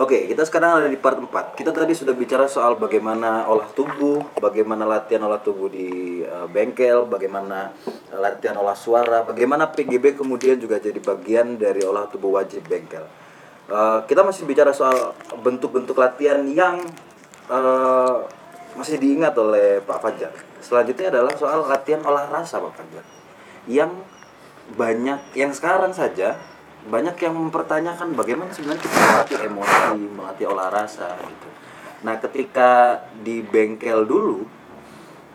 Oke, kita sekarang ada di part 4. Kita tadi sudah bicara soal bagaimana olah tubuh, bagaimana latihan olah tubuh di uh, bengkel, bagaimana uh, latihan olah suara, bagaimana PGB kemudian juga jadi bagian dari olah tubuh wajib bengkel. Uh, kita masih bicara soal bentuk-bentuk latihan yang uh, masih diingat oleh Pak Fajar. Selanjutnya adalah soal latihan olah rasa Pak Fajar. Yang banyak yang sekarang saja banyak yang mempertanyakan bagaimana sebenarnya kita melatih emosi, melatih olah rasa gitu. Nah, ketika di bengkel dulu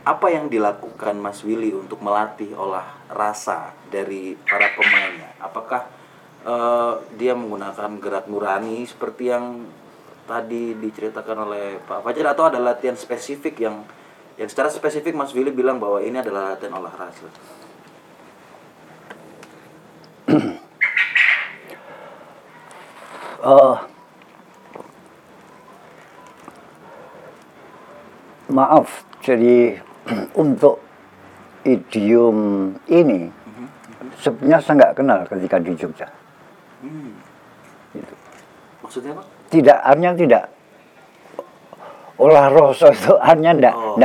apa yang dilakukan Mas Willy untuk melatih olah rasa dari para pemainnya? Apakah uh, dia menggunakan gerak nurani seperti yang tadi diceritakan oleh Pak Fajar atau ada latihan spesifik yang yang secara spesifik Mas Willy bilang bahwa ini adalah latihan olah rasa? Uh, maaf jadi untuk idiom ini sebenarnya saya nggak kenal ketika di Jogja. Hmm. Gitu. Maksudnya apa? Tidak, artinya tidak olah rasa itu artinya tidak, Oh.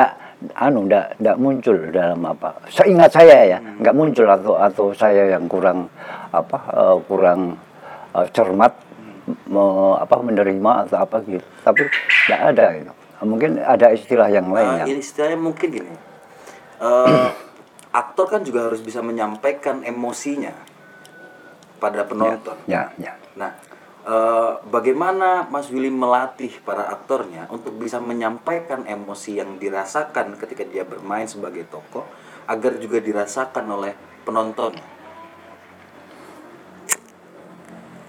anu, tidak, tidak muncul dalam apa. Seingat saya ya, nggak muncul atau atau saya yang kurang apa, eh, kurang eh, cermat me- apa menerima atau apa gitu. Tapi tidak ada itu. Mungkin ada istilah yang lain Uh, ini istilahnya mungkin gini. Eh, aktor kan juga harus bisa menyampaikan emosinya pada penonton. ya, ya. Nah, eh, bagaimana Mas Willy melatih para aktornya untuk bisa menyampaikan emosi yang dirasakan ketika dia bermain sebagai tokoh agar juga dirasakan oleh penonton?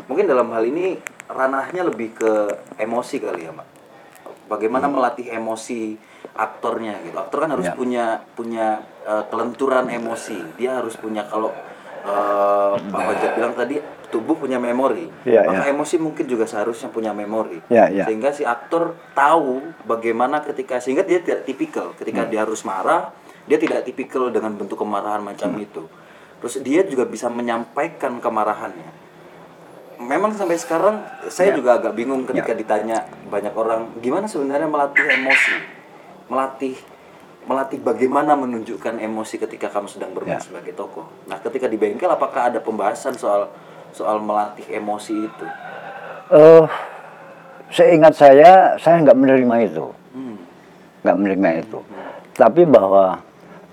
Mungkin dalam hal ini ranahnya lebih ke emosi kali ya, Mbak. Bagaimana melatih emosi aktornya gitu. Aktor kan harus Ya. punya punya eh, kelenturan emosi. Dia harus punya kalau eh, Pak Fajar bilang tadi tubuh punya memori. Ya, Maka ya. emosi mungkin juga seharusnya punya memori. Ya, ya. Sehingga si aktor tahu bagaimana ketika sehingga dia tidak tipikal. Hmm. Ketika dia harus marah, dia tidak tipikal dengan bentuk kemarahan macam Hmm. itu. Terus dia juga bisa menyampaikan kemarahannya. Memang sampai sekarang saya Ya. juga agak bingung ketika ditanya banyak orang gimana sebenarnya melatih emosi, melatih melatih bagaimana menunjukkan emosi ketika kamu sedang bermain Ya. sebagai tokoh. Nah, ketika di bengkel apakah ada pembahasan soal soal melatih emosi itu? Eh, seingat saya, saya nggak menerima itu, Hmm. nggak menerima itu. Tapi bahwa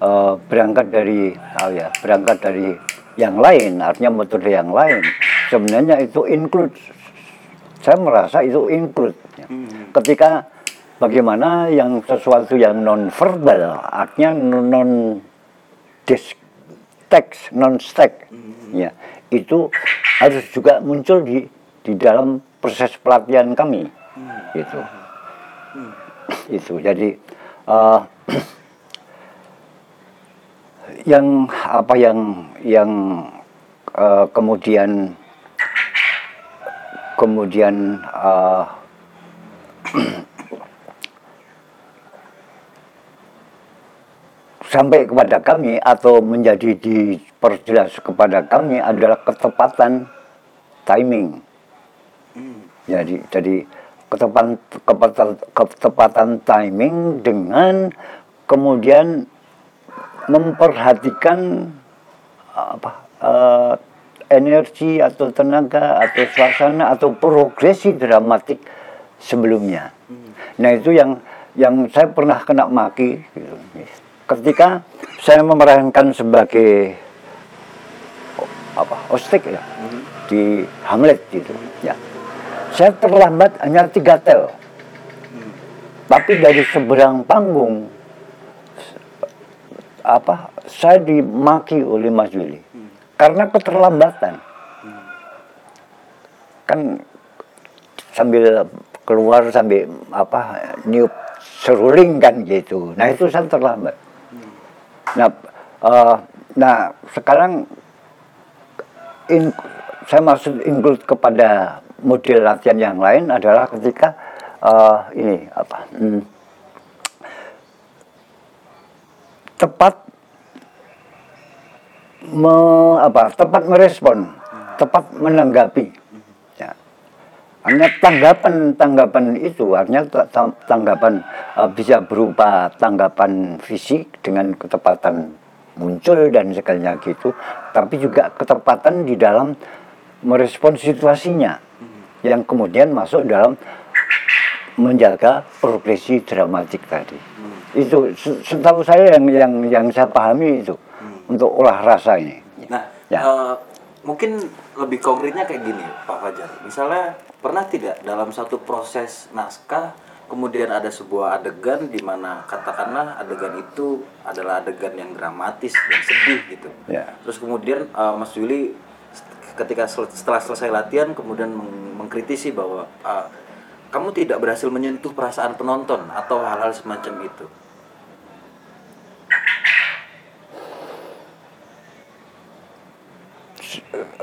eh, berangkat dari, oh ya, berangkat dari yang lain, artinya metode yang lain, sebenarnya itu include. Saya merasa itu include. ya. Hmm. Ketika bagaimana yang sesuatu yang non verbal, artinya non dis teks, non stack, ya itu harus juga muncul di di dalam proses pelatihan kami, gitu. Itu jadi eh, yang apa yang yang eh, kemudian kemudian eh, sampai kepada kami atau menjadi diperjelas kepada kami adalah ketepatan timing. Jadi jadi ketepatan ketepatan, ketepatan timing dengan kemudian memperhatikan apa eh, energi atau tenaga atau suasana atau progresi dramatik sebelumnya. Nah itu yang yang saya pernah kena maki gitu. ketika saya memerankan sebagai apa ostik ya di Hamlet gitu ya saya terlambat hanya tiga tel tapi dari seberang panggung apa saya dimaki oleh Mas Willy karena keterlambatan. Kan sambil keluar sambil apa niup seruling kan gitu. Nah itu saya terlambat. Nah eh, nah sekarang in, saya maksud include kepada model latihan yang lain adalah ketika eh, ini apa hmm, tepat me, apa tepat merespon tepat menanggapi ya. Artinya tanggapan-tanggapan itu artinya ta- ta- tanggapan bisa berupa tanggapan fisik dengan ketepatan muncul dan sekalinya gitu, tapi juga ketepatan di dalam merespon situasinya yang kemudian masuk dalam menjaga progresi dramatik tadi. Itu se- setahu saya yang yang yang saya pahami itu untuk olah rasa ini. Nah, Ya. eh, mungkin lebih konkretnya kayak gini, Pak Fajar. Misalnya pernah tidak dalam satu proses naskah kemudian ada sebuah adegan di mana katakanlah adegan itu adalah adegan yang dramatis dan sedih gitu. Ya. Terus kemudian eh, Mas Juli ketika sel- setelah selesai latihan kemudian meng- mengkritisi bahwa eh, kamu tidak berhasil menyentuh perasaan penonton atau hal-hal semacam itu.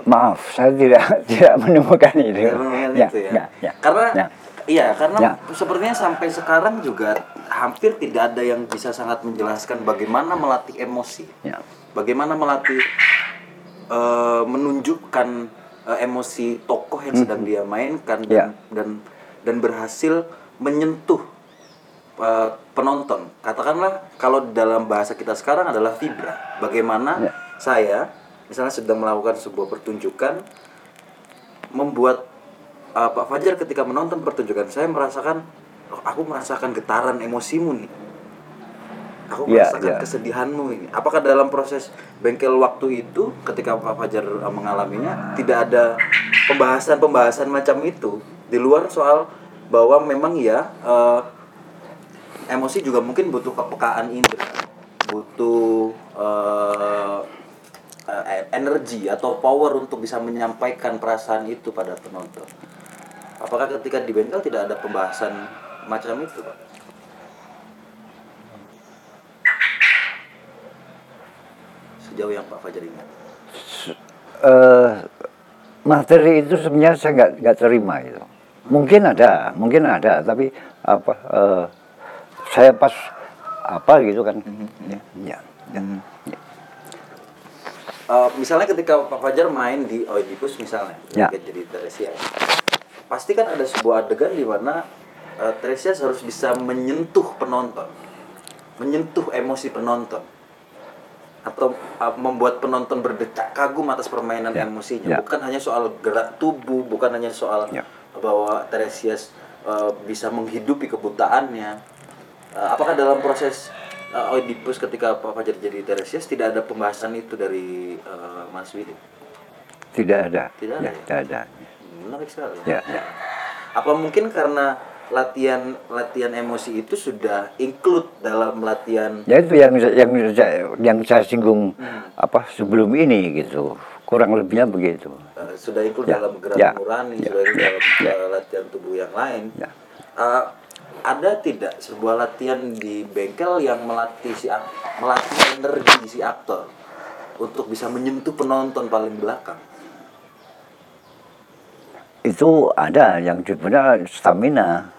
Maaf, saya tidak tidak menemukan itu. Ya, itu ya. ya, ya. Karena Ya. iya, karena Ya. sepertinya sampai sekarang juga hampir tidak ada yang bisa sangat menjelaskan bagaimana melatih emosi. Ya. Bagaimana melatih eh, menunjukkan eh, emosi tokoh yang sedang dia mainkan dan Hmm. Ya. dan dan berhasil menyentuh eh, penonton. Katakanlah kalau dalam bahasa kita sekarang adalah vibra. Bagaimana Ya. saya misalnya sedang melakukan sebuah pertunjukan membuat uh, Pak Fajar ketika menonton pertunjukan saya merasakan oh, aku merasakan getaran emosimu nih. Aku Ya, merasakan ya. kesedihanmu ini. Apakah dalam proses bengkel waktu itu ketika Pak Fajar uh, mengalaminya tidak ada pembahasan-pembahasan macam itu? Di luar soal bahwa memang ya uh, emosi juga mungkin butuh kepekaan indera butuh uh, uh, energi atau power untuk bisa menyampaikan perasaan itu pada penonton. Apakah ketika di bengkel tidak ada pembahasan macam itu, Pak? Sejauh yang Pak Fajar ingat. Eh, materi itu sebenarnya saya nggak nggak terima itu. Mungkin ada, mungkin ada, tapi apa? eh, saya pas apa gitu kan? Ya, ya, ya. Eh, misalnya ketika Pak Fajar main di Oedipus misalnya, Ya. jadi Teresias, pasti kan ada sebuah adegan di mana eh, Teresias harus bisa menyentuh penonton, menyentuh emosi penonton, atau eh, membuat penonton berdecak kagum atas permainan Ya. emosinya. Ya. Bukan hanya soal gerak tubuh, bukan hanya soal Ya. bahwa Teresias eh, bisa menghidupi kebutaannya. Eh, apakah dalam proses uh, Oedipus ketika Pak Fajar jadi Teresias tidak ada pembahasan itu dari eh, Mas Willy? Tidak ada. Tidak ada Ya, ya? tidak ada. Menarik sekali. Ya, ya. Apa mungkin karena latihan latihan emosi itu sudah include dalam latihan Ya itu yang yang saya- yang saya singgung Hmm. apa sebelum ini gitu. Kurang lebihnya begitu. eh, sudah include Ya, dalam gerak ya, nurani, ya, sudah include ya, dalam ya. latihan tubuh yang lain. Ya. Eh, ada tidak sebuah latihan di bengkel yang melatih si melatih energi si aktor untuk bisa menyentuh penonton paling belakang? itu ada yang sebenarnya stamina.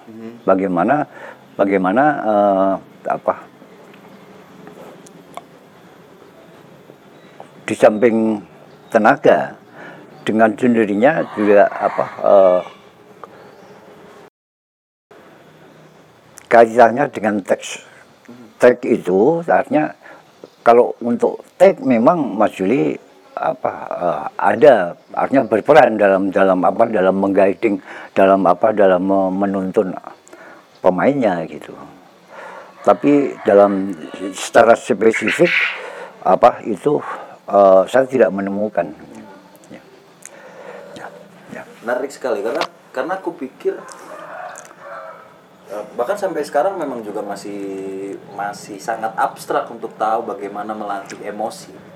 Bagaimana bagaimana eh, apa? Di samping tenaga dengan sendirinya juga apa eh, kaitannya dengan teks teks itu artinya kalau untuk teks memang Mas Juli apa eh, ada artinya berperan dalam dalam apa dalam mengguiding dalam apa dalam me- menuntun pemainnya gitu tapi dalam secara spesifik apa itu eh, saya tidak menemukan ya. Ya, ya. menarik sekali karena karena aku pikir bahkan sampai sekarang memang juga masih masih sangat abstrak untuk tahu bagaimana melatih emosi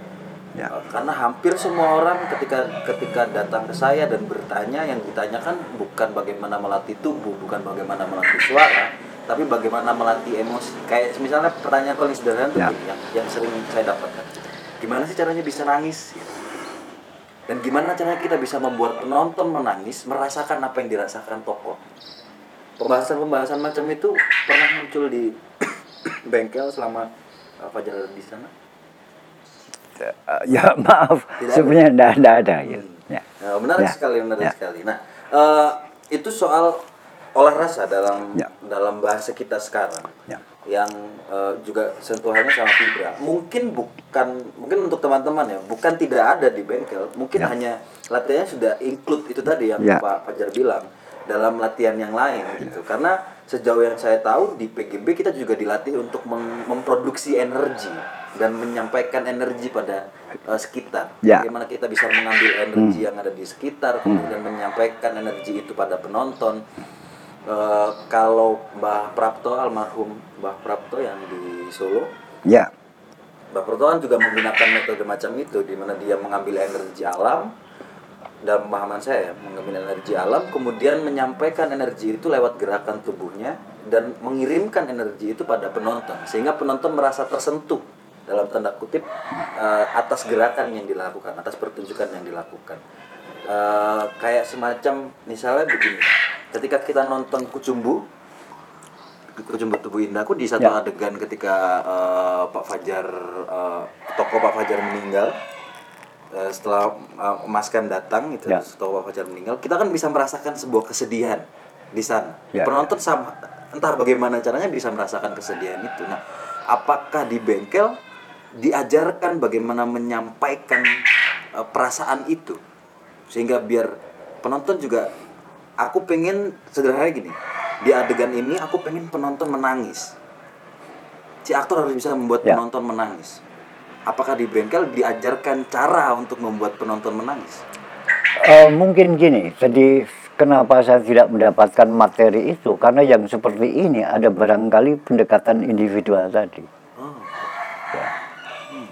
Ya. Eh, karena hampir semua orang ketika ketika datang ke saya dan bertanya yang ditanyakan bukan bagaimana melatih tubuh bukan bagaimana melatih suara tapi bagaimana melatih emosi kayak misalnya pertanyaan paling sederhana Ya. yang yang sering saya dapatkan gimana sih caranya bisa nangis. Dan gimana caranya kita bisa membuat penonton menangis, merasakan apa yang dirasakan tokoh. Pembahasan-pembahasan macam itu pernah muncul di bengkel selama uh, Fajar ada di sana. Eh, ya maaf Tidak sebenarnya tidak ada, ada gitu. ya. Nah, menarik Ya. sekali, menarik Ya. sekali. Nah, eh, itu soal olah rasa dalam Ya. dalam bahasa kita sekarang Ya. yang eh, juga sentuhannya sama fibra mungkin bukan mungkin untuk teman-teman ya bukan tidak ada di bengkel mungkin Ya. hanya latihannya sudah include itu tadi yang Ya. Pak Fajar bilang dalam latihan yang lain gitu. Karena sejauh yang saya tahu di PGB kita juga dilatih untuk meng- memproduksi energi dan menyampaikan energi pada eh, sekitar. Ya. bagaimana kita bisa mengambil energi yang ada di sekitar kemudian menyampaikan energi itu pada penonton. Eh, kalau Mbah Prapto almarhum Mbah Prapto yang di Solo Ya. Mbah Prapto kan juga menggunakan metode macam itu di mana dia mengambil energi alam dalam pemahaman saya ya, mengambil energi alam kemudian menyampaikan energi itu lewat gerakan tubuhnya dan mengirimkan energi itu pada penonton sehingga penonton merasa tersentuh dalam tanda kutip eh, atas gerakan yang dilakukan atas pertunjukan yang dilakukan Eh, kayak semacam misalnya begini ketika kita nonton kucumbu Kucumbu Tubuh Indahku di satu Ya. adegan ketika eh, Pak Fajar eh, tokoh Pak Fajar meninggal eh, setelah eh, Mas Kem datang itu Ya. setelah Pak Fajar meninggal kita kan bisa merasakan sebuah kesedihan di sana Ya. penonton sama entah bagaimana caranya bisa merasakan kesedihan itu nah apakah di bengkel diajarkan bagaimana menyampaikan eh, perasaan itu sehingga biar penonton juga aku pengen sederhananya gini di adegan ini aku pengen penonton menangis si aktor harus bisa membuat Ya. penonton menangis apakah di bengkel diajarkan cara untuk membuat penonton menangis Eh, mungkin gini, jadi kenapa saya tidak mendapatkan materi itu? Karena yang seperti ini ada barangkali pendekatan individual tadi. oh.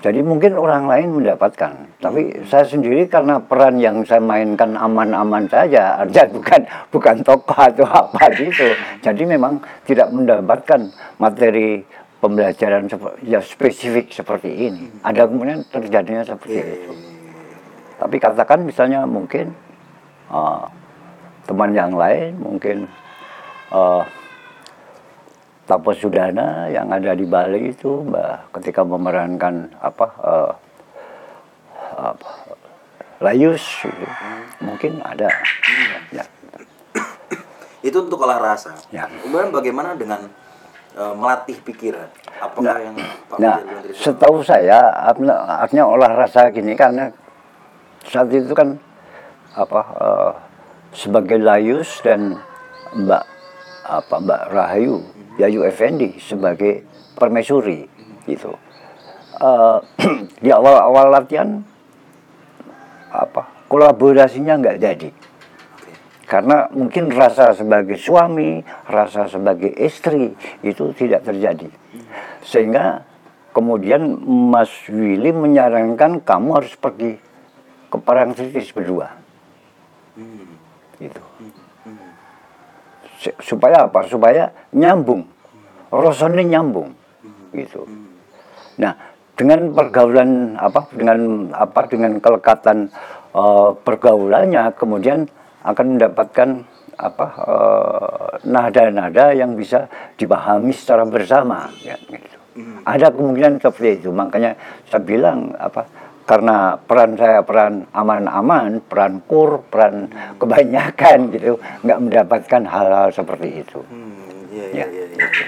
Jadi mungkin orang lain mendapatkan, tapi saya sendiri karena peran yang saya mainkan aman-aman saja, artinya bukan bukan tokoh atau apa gitu. Jadi memang tidak mendapatkan materi pembelajaran ya spesifik seperti ini. Ada kemudian terjadinya seperti itu. Tapi katakan misalnya mungkin uh, teman yang lain mungkin uh, Tapo Sudana yang ada di Bali itu mbak ketika memerankan apa, uh, apa Layus gitu. mungkin ada ya. itu untuk olah rasa Ya. kemudian bagaimana dengan eh, melatih pikiran apakah yang Pak Nah, setahu saya artinya, olah rasa gini karena saat itu kan apa eh, sebagai Layus dan Mbak apa Mbak Rahayu Yayu Effendi sebagai permaisuri gitu. Eh, di awal-awal latihan apa kolaborasinya nggak jadi. Karena mungkin rasa sebagai suami, rasa sebagai istri itu tidak terjadi. Sehingga kemudian Mas Willy menyarankan kamu harus pergi ke perang kritis berdua. Gitu. Supaya apa? Supaya nyambung. Rasanya nyambung. Gitu. Nah, dengan pergaulan apa dengan apa dengan kelekatan eh, pergaulannya kemudian akan mendapatkan apa eh, nada-nada yang bisa dipahami secara bersama ya, gitu. Ada kemungkinan seperti itu. Makanya saya bilang apa karena peran saya peran aman-aman, peran kur, peran kebanyakan gitu, nggak mendapatkan hal-hal seperti itu. Hmm, iya, Ya. iya, iya, iya, iya.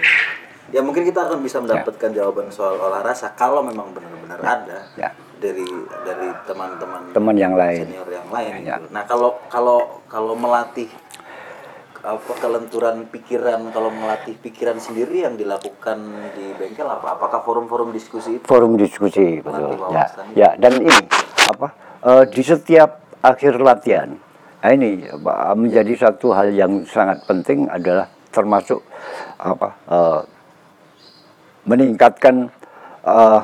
Ya mungkin kita akan bisa mendapatkan jawaban soal olah rasa kalau memang benar-benar ada Ya. dari dari teman-teman Teman yang lain. senior yang lain. Ya. gitu. Nah kalau kalau kalau melatih apa kelenturan pikiran kalau melatih pikiran sendiri yang dilakukan di bengkel apa? Apakah forum-forum diskusi itu? forum diskusi betul ya ya dan ini apa eh, di setiap akhir latihan nah ini apa, menjadi satu hal yang sangat penting adalah termasuk apa eh, meningkatkan eh,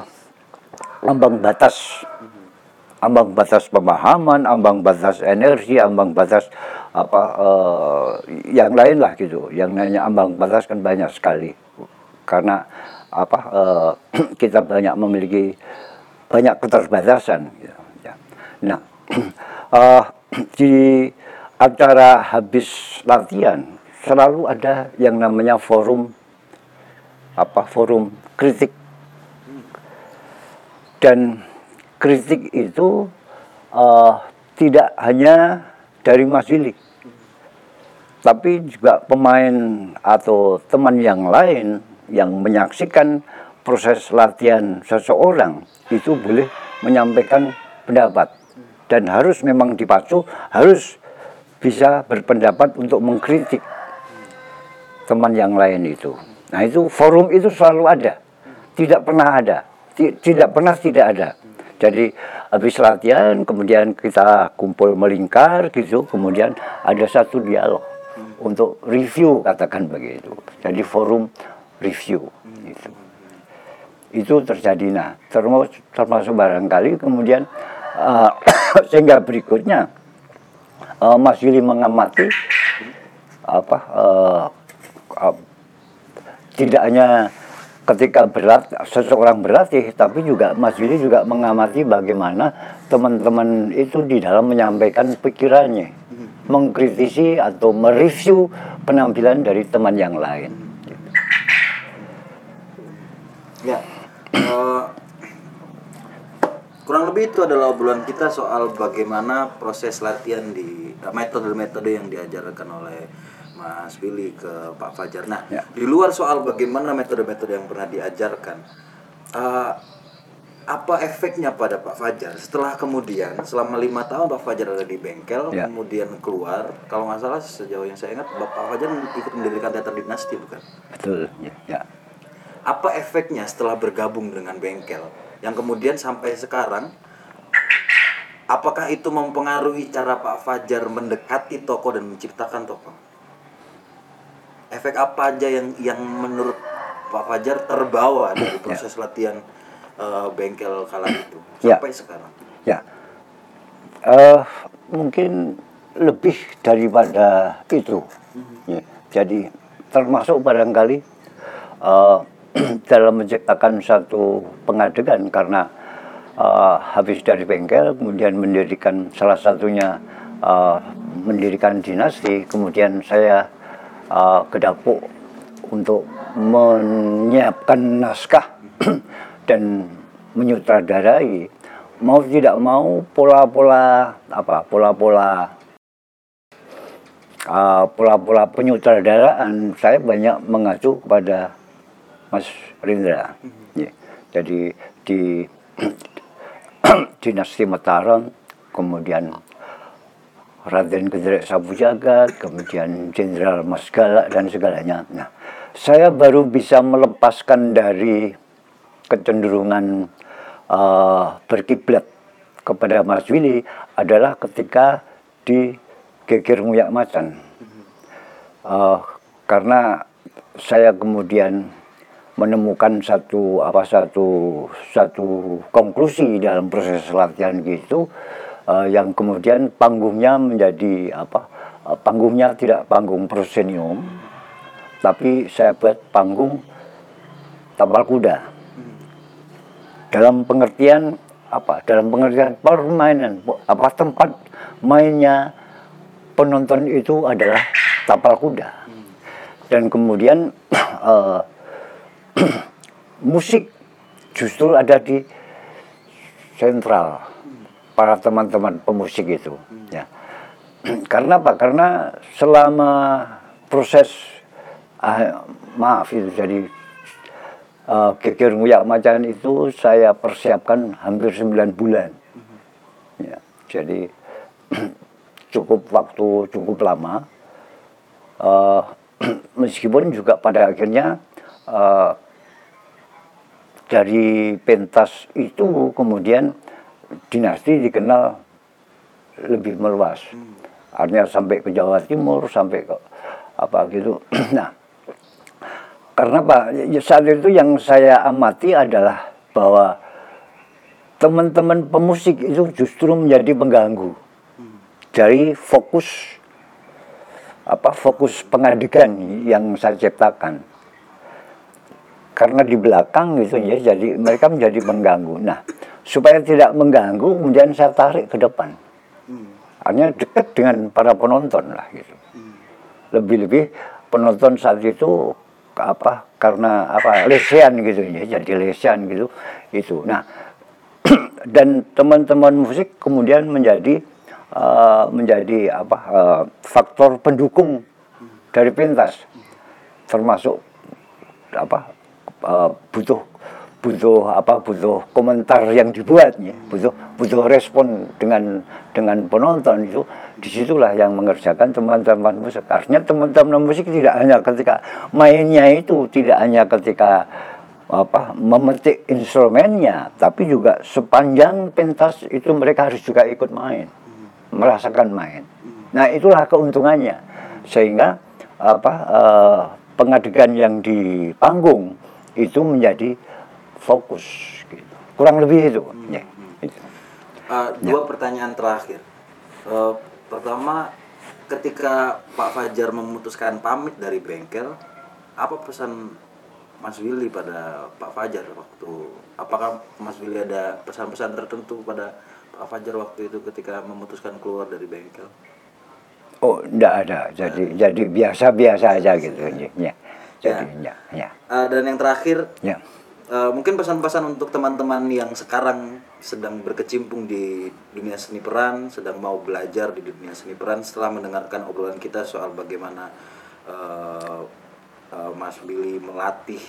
ambang batas ambang batas pemahaman, ambang batas energi, ambang batas apa eh, yang lain lah gitu. Yang namanya ambang batas kan banyak sekali. Karena apa eh, kita banyak memiliki banyak keterbatasan. gitu. Nah, eh, di acara habis latihan selalu ada yang namanya forum apa forum kritik dan kritik itu eh, tidak hanya dari Mas Willy, tapi juga pemain atau teman yang lain yang menyaksikan proses latihan seseorang itu boleh menyampaikan pendapat dan harus memang dipacu harus bisa berpendapat untuk mengkritik teman yang lain itu. Nah itu forum itu selalu ada, tidak pernah ada, tidak pernah tidak ada. Jadi habis latihan kemudian kita kumpul melingkar gitu, kemudian ada satu dialog untuk review katakan begitu. Jadi forum review itu. Itu terjadi nah termasuk, termasuk barangkali kemudian uh, sehingga berikutnya uh, Mas Yuli mengamati apa uh, tidak hanya ketika berat seseorang berlatih tapi juga Mas Yuli juga mengamati bagaimana teman-teman itu di dalam menyampaikan pikirannya mengkritisi atau mereview penampilan dari teman yang lain. Ya, uh, kurang lebih itu adalah obrolan kita soal bagaimana proses latihan di metode-metode yang diajarkan oleh Mas Billy ke Pak Fajar. Nah, ya. di luar soal bagaimana metode-metode yang pernah diajarkan, uh, apa efeknya pada Pak Fajar setelah kemudian selama lima tahun Pak Fajar ada di bengkel ya. kemudian keluar kalau nggak salah sejauh yang saya ingat Bapak Fajar ikut mendirikan teater dinasti bukan betul ya, ya. apa efeknya setelah bergabung dengan bengkel yang kemudian sampai sekarang apakah itu mempengaruhi cara Pak Fajar mendekati toko dan menciptakan toko efek apa aja yang yang menurut Pak Fajar terbawa dari ya. proses ya. latihan uh, bengkel kala itu ya. sampai ya. sekarang? Ya, uh, mungkin lebih daripada itu. Mm-hmm. Ya. Jadi termasuk barangkali uh, dalam menciptakan satu pengadegan karena uh, habis dari bengkel kemudian mendirikan salah satunya uh, mendirikan dinasti kemudian saya uh, ke dapur untuk menyiapkan naskah dan menyutradarai mau tidak mau pola-pola apa pola-pola uh, pola-pola penyutradaraan saya banyak mengacu kepada Mas Rindra. Mm-hmm. Ya. Jadi di dinasti Mataram, kemudian Raden Gedrek Sabu Jagat, kemudian Jenderal Mas Galak dan segalanya. Nah, saya baru bisa melepaskan dari kecenderungan uh, berkiblat kepada Mas Willy adalah ketika di Geger Muyak Macan. Uh, karena saya kemudian menemukan satu apa satu satu konklusi dalam proses latihan gitu uh, yang kemudian panggungnya menjadi apa? Uh, panggungnya tidak panggung prosenium tapi saya buat panggung tapal kuda. Dalam pengertian apa? Dalam pengertian permainan apa tempat mainnya penonton itu adalah tapal kuda. Dan kemudian uh, musik justru ada di sentral para teman-teman pemusik itu ya karena apa karena selama proses ah, maaf itu jadi uh, geger nguyak macan itu saya persiapkan hampir 9 bulan. Ya, jadi cukup waktu cukup lama. Uh, meskipun juga pada akhirnya uh, dari pentas itu kemudian dinasti dikenal lebih meluas. Artinya sampai ke Jawa Timur, sampai ke apa gitu. nah, karena Pak, ya, saat itu yang saya amati adalah bahwa teman-teman pemusik itu justru menjadi pengganggu dari fokus apa fokus pengadegan yang saya ciptakan. Karena di belakang gitu ya jadi mereka menjadi pengganggu. Nah supaya tidak mengganggu kemudian saya tarik ke depan. Artinya dekat dengan para penonton lah gitu. Lebih-lebih penonton saat itu apa karena apa lesehan gitu ya jadi lesehan gitu itu. Nah dan teman-teman musik kemudian menjadi uh, menjadi apa uh, faktor pendukung dari pentas. Termasuk apa uh, butuh butuh apa butuh komentar yang dibuatnya butuh butuh respon dengan dengan penonton itu di situlah yang mengerjakan teman-teman musik. Artinya teman-teman musik tidak hanya ketika mainnya itu tidak hanya ketika apa memetik instrumennya tapi juga sepanjang pentas itu mereka harus juga ikut main merasakan main. Nah itulah keuntungannya. Sehingga apa uh, pengadegan yang di panggung itu menjadi fokus gitu. kurang lebih itu hmm. ya. Uh, dua ya. pertanyaan terakhir uh, pertama ketika Pak Fajar memutuskan pamit dari bengkel apa pesan Mas Willy pada Pak Fajar waktu apakah Mas Willy ada pesan-pesan tertentu pada Pak Fajar waktu itu ketika memutuskan keluar dari bengkel Oh, enggak ada. Jadi nah. jadi biasa-biasa aja gitu ya. Jadi ya. ya. ya. Uh, dan yang terakhir ya uh, mungkin pesan-pesan untuk teman-teman yang sekarang sedang berkecimpung di dunia seni peran, sedang mau belajar di dunia seni peran setelah mendengarkan obrolan kita soal bagaimana uh, uh, Mas Billy melatih.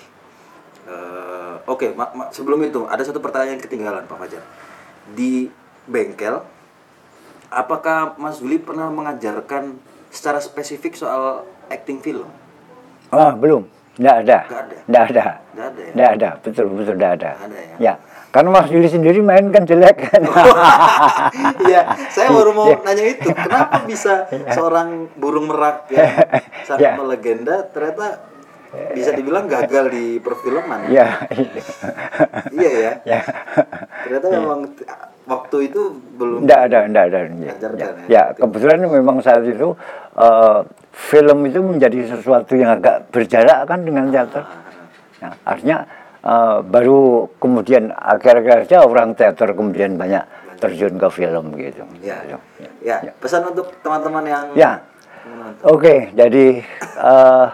Uh, Oke, okay, sebelum itu ada satu pertanyaan yang ketinggalan Pak Fajar. Di bengkel, apakah Mas Billy pernah mengajarkan secara spesifik soal acting film? Ah, belum tidak ada. Tidak ada. Tidak ada. Tidak ada. Ya? Ada. Betul betul tidak ada. ada ya? ya. Karena Mas Juli sendiri main kan jelek kan. Iya, saya baru mau ya. nanya itu. Kenapa bisa seorang burung merak yang sangat ya. legenda ternyata bisa dibilang gagal di perfilman? Iya. iya ya. ya. Ternyata ya. memang waktu itu belum. Tidak ada, tidak ada. Ya, ya. ya, kebetulan memang saat itu uh, film itu menjadi sesuatu yang agak berjarak kan dengan teater. Nah, artinya uh, baru kemudian akhir-akhir aja orang teater kemudian banyak terjun ke film gitu. Ya, ya. ya. ya. pesan untuk teman-teman yang. Ya, oke. Okay, jadi uh,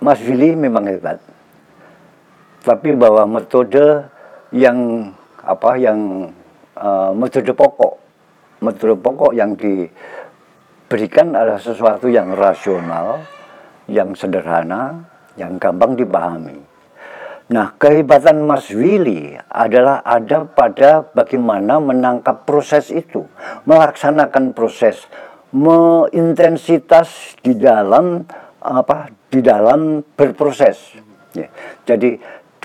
Mas Willy memang hebat, tapi bahwa metode yang apa yang uh, metode pokok metode pokok yang diberikan adalah sesuatu yang rasional, yang sederhana, yang gampang dipahami. Nah, kehebatan Mas Willy adalah ada pada bagaimana menangkap proses itu, melaksanakan proses, meintensitas di dalam apa? di dalam berproses. Ya. Jadi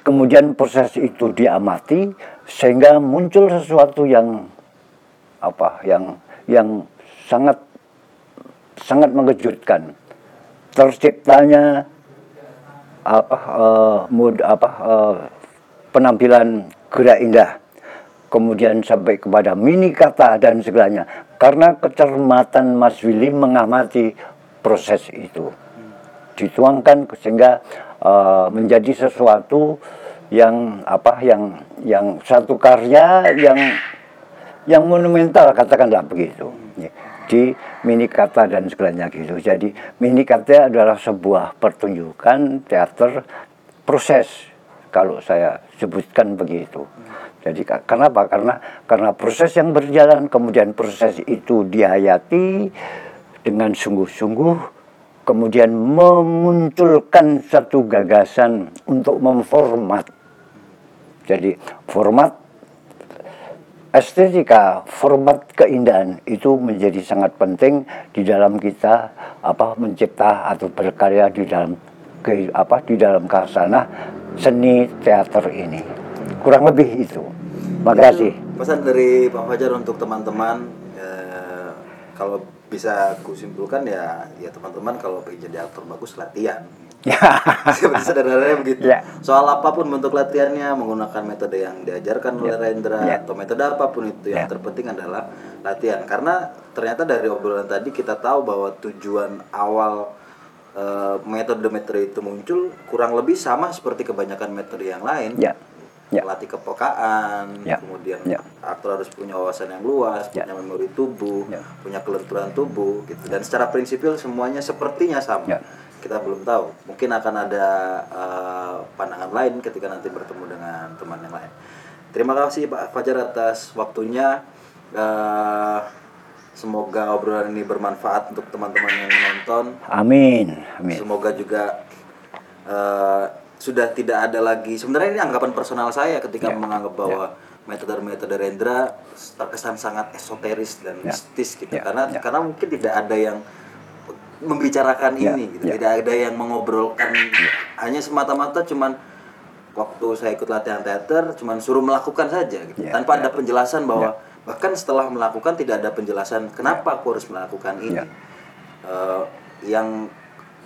kemudian proses itu diamati sehingga muncul sesuatu yang apa yang yang sangat sangat mengejutkan. Terciptanya apa uh, mood apa uh, penampilan gerak indah. Kemudian sampai kepada mini kata dan segalanya. Karena kecermatan Mas Willy mengamati proses itu. Dituangkan sehingga uh, menjadi sesuatu yang apa yang yang satu karya yang yang monumental katakanlah begitu. Ya, di mini kata dan segalanya gitu. Jadi mini kata adalah sebuah pertunjukan teater proses kalau saya sebutkan begitu. Jadi kenapa? Karena karena proses yang berjalan kemudian proses itu dihayati dengan sungguh-sungguh kemudian memunculkan satu gagasan untuk memformat jadi format estetika, format keindahan itu menjadi sangat penting di dalam kita apa mencipta atau berkarya di dalam ke, apa di dalam kasana seni teater ini. Kurang lebih itu. Makasih. Ya, pesan dari Pak Fajar untuk teman-teman ya, kalau bisa aku simpulkan ya ya teman-teman kalau ingin jadi aktor bagus latihan Ya. Seperti sederhananya begitu. Ya. Soal apa pun bentuk latihannya, menggunakan metode yang diajarkan oleh ya. Rendra ya. atau metode apa pun itu, yang ya. terpenting adalah latihan. Karena ternyata dari obrolan tadi kita tahu bahwa tujuan awal uh, metode-metode itu muncul kurang lebih sama seperti kebanyakan metode yang lain. Ya. Ya. Melatih kepekaan, ya. kemudian ya. aktor harus punya wawasan yang luas, ya. punya memori tubuh, ya. punya kelenturan tubuh, gitu. Dan secara prinsipil semuanya sepertinya sama. Ya kita belum tahu mungkin akan ada uh, pandangan lain ketika nanti bertemu dengan teman yang lain terima kasih Pak Fajar atas waktunya uh, Semoga obrolan ini bermanfaat untuk teman-teman yang menonton. Amin. Amin. Semoga juga eh, sudah tidak ada lagi. Sebenarnya ini anggapan personal saya ketika Ya, menganggap bahwa metode-metode Rendra terkesan sangat esoteris dan mistis gitu. ya, Karena ya. karena mungkin tidak ada yang membicarakan Ya, ini gitu. ya. Tidak ada yang mengobrolkan hanya semata-mata cuman waktu saya ikut latihan teater cuman suruh melakukan saja gitu. Ya, Tanpa ya. ada penjelasan bahwa bahkan setelah melakukan tidak ada penjelasan kenapa aku harus melakukan ini. Ya. Eh, yang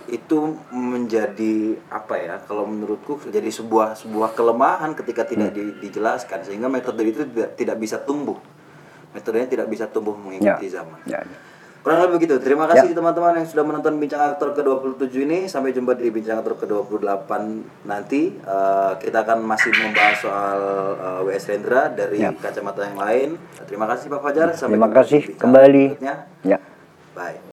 itu menjadi apa ya kalau menurutku jadi sebuah sebuah kelemahan ketika tidak di- dijelaskan. Sehingga metode itu tidak tidak bisa tumbuh. Metodenya tidak bisa tumbuh Ya. mengikuti zaman. Ya, ya. kurang lebih begitu. Terima kasih teman-teman yang sudah menonton bincang aktor ke-27 ini. Sampai jumpa di bincang aktor ke-28 nanti. Eh, kita akan masih membahas soal eh, WS Rendra dari kacamata yang lain. Terima kasih Pak Fajar. Sampai Terima kasih. Kembali. berikutnya. Ya. bye